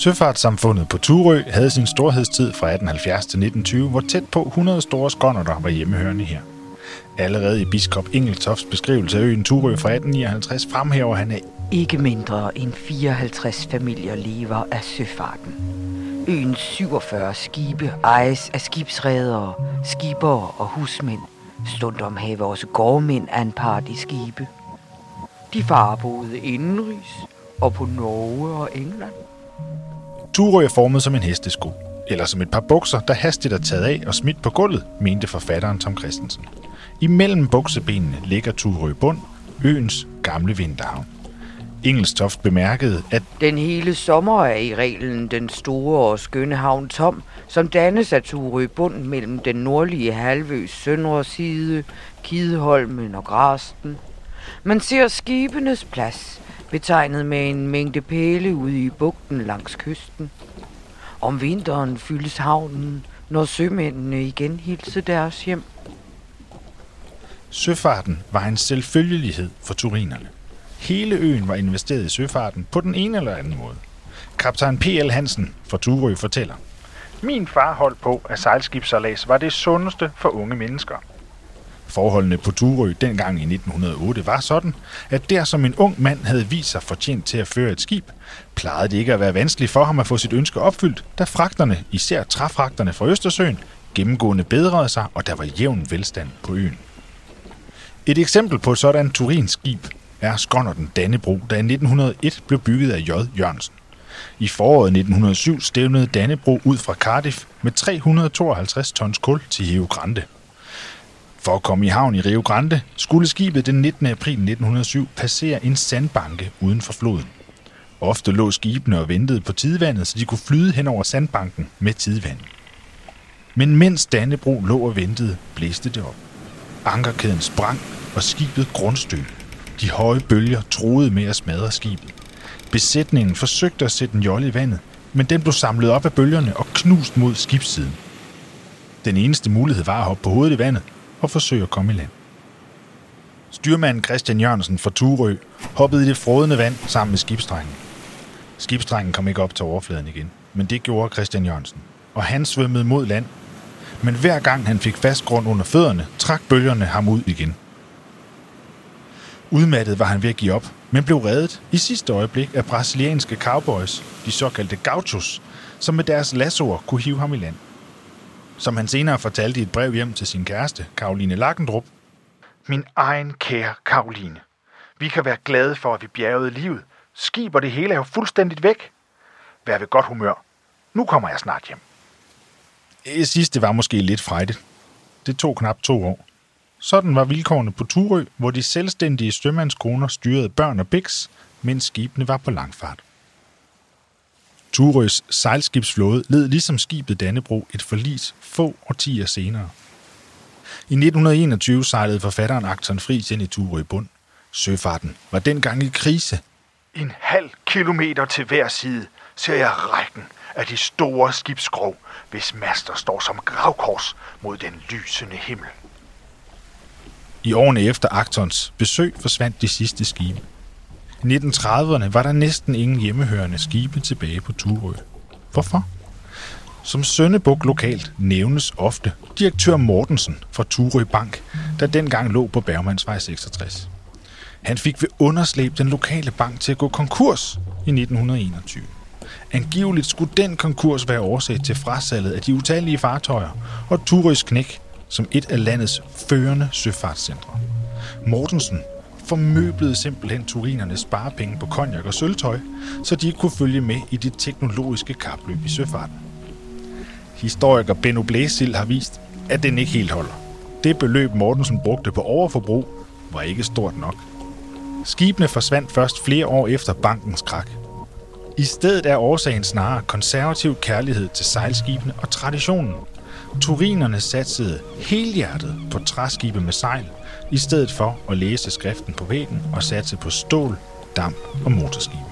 Søfartssamfundet på Turø havde sin storhedstid fra 1870 til 1920, hvor tæt på 100 store skånderter var hjemmehørende her. Allerede i biskop Engeltofts beskrivelse af øen Turø fra 1859 fremhæver han, at Ikke mindre end 54 familier lever af søfarten. Øens 47 skibe ejes af skibsredere, skibere og husmænd. Stundom have også gårdmænd af en part i skibe. De farer både indenrigs og på Norge og England. Turø er formet som en hestesko, eller som et par bukser, der hastigt er taget af og smidt på gulvet, mente forfatteren Tom Christensen. Imellem buksebenene ligger Turø Bund, øens gamle vinterhavn. Engelstoft bemærkede, at Den hele sommer er i reglen den store og skønne havn Tom, som dannes af Turø Bund mellem den nordlige halvøs søndre side, Kideholmen og Grasten. Man ser skibenes plads, betegnet med en mængde pæle ude i bugten langs kysten. Om vinteren fyldes havnen, når sømændene igen hilser deres hjem. søfarten var en selvfølgelighed for turinerne. Hele øen var investeret i søfarten på den ene eller anden måde. Kaptajn P.L. Hansen fra Turø fortæller. Min far holdt på, at sejlskibssalas var det sundeste for unge mennesker. Forholdene på Turø dengang i 1908 var sådan, at der som en ung mand havde vist sig fortjent til at føre et skib, plejede det ikke at være vanskeligt for ham at få sit ønske opfyldt, da fragterne, især træfragterne fra Østersøen, gennemgående bedrede sig, og der var jævn velstand på øen. Et eksempel på et sådan turinskib er skonnerten Dannebro, der i 1901 blev bygget af J. Jørgensen. I foråret 1907 stævnede Dannebro ud fra Cardiff med 352 tons kul til Rio Grande. For at komme i havn i Rio Grande skulle skibet den 19. april 1907 passere en sandbanke uden for floden. Ofte lå skibene og ventede på tidvandet, så de kunne flyde hen over sandbanken med tidvand. Men mens Dannebro lå og ventede, blæste det op. Ankerkæden sprang, og skibet grundstødte. De høje bølger troede med at smadre skibet. Besætningen forsøgte at sætte en jolle i vandet, men den blev samlet op af bølgerne og knust mod skibssiden. Den eneste mulighed var at hoppe på hovedet i vandet og forsøge at komme i land. Styrmanden Christian Jørgensen fra Turø hoppede i det frodende vand sammen med skibstrengen. Skibstrengen kom ikke op til overfladen igen, men det gjorde Christian Jørgensen, og han svømmede mod land. Men hver gang han fik fast grund under fødderne, trak bølgerne ham ud igen. Udmattet var han ved at give op, men blev reddet i sidste øjeblik af brasilianske cowboys, de såkaldte gauchos, som med deres lassoer kunne hive ham i land. Som han senere fortalte i et brev hjem til sin kæreste, Karoline Lackendrup. Min egen kære Karoline, vi kan være glade for, at vi bjergede livet. Skib og det hele er jo fuldstændigt væk. Vær ved godt humør. Nu kommer jeg snart hjem. Det sidste var måske lidt frejdigt. Det tog knap to år. Sådan var vilkårene på Turø, hvor de selvstændige stømandskoner styrede børn og biks, mens skibene var på langfart. Turøs sejlskibsflåde led ligesom skibet Dannebro et forlis få årtier senere. I 1921 sejlede forfatteren Akton Friis ind i Turø Bund. Søfarten var dengang i krise. En halv kilometer til hver side ser jeg rækken af de store skibsskrog, hvis master står som gravkors mod den lysende himmel. I årene efter Aktons besøg forsvandt de sidste skibe. I 1930'erne var der næsten ingen hjemmehørende skibe tilbage på Turø. Hvorfor? Som Sønnebuk lokalt nævnes ofte direktør Mortensen fra Turø Bank, der dengang lå på Bergmandsvej 66. Han fik ved underslæb den lokale bank til at gå konkurs i 1921. Angiveligt skulle den konkurs være årsag til frasalget af de utallige fartøjer og Turøs knæk som et af landets førende søfartscentre. Mortensen formøblede simpelthen turinernes sparepenge på konjak og sølvtøj, så de ikke kunne følge med i det teknologiske kapløb i søfarten. Historiker Benno Blæsild har vist, at den ikke helt holder. Det beløb Mortensen brugte på overforbrug var ikke stort nok. Skibene forsvandt først flere år efter bankens krak. I stedet er årsagen snarere konservativ kærlighed til sejlskibene og traditionen. Turinerne satsede helhjertet på træskibe med sejl, i stedet for at læse skriften på væggen og satse på stål, damp og motorskibe.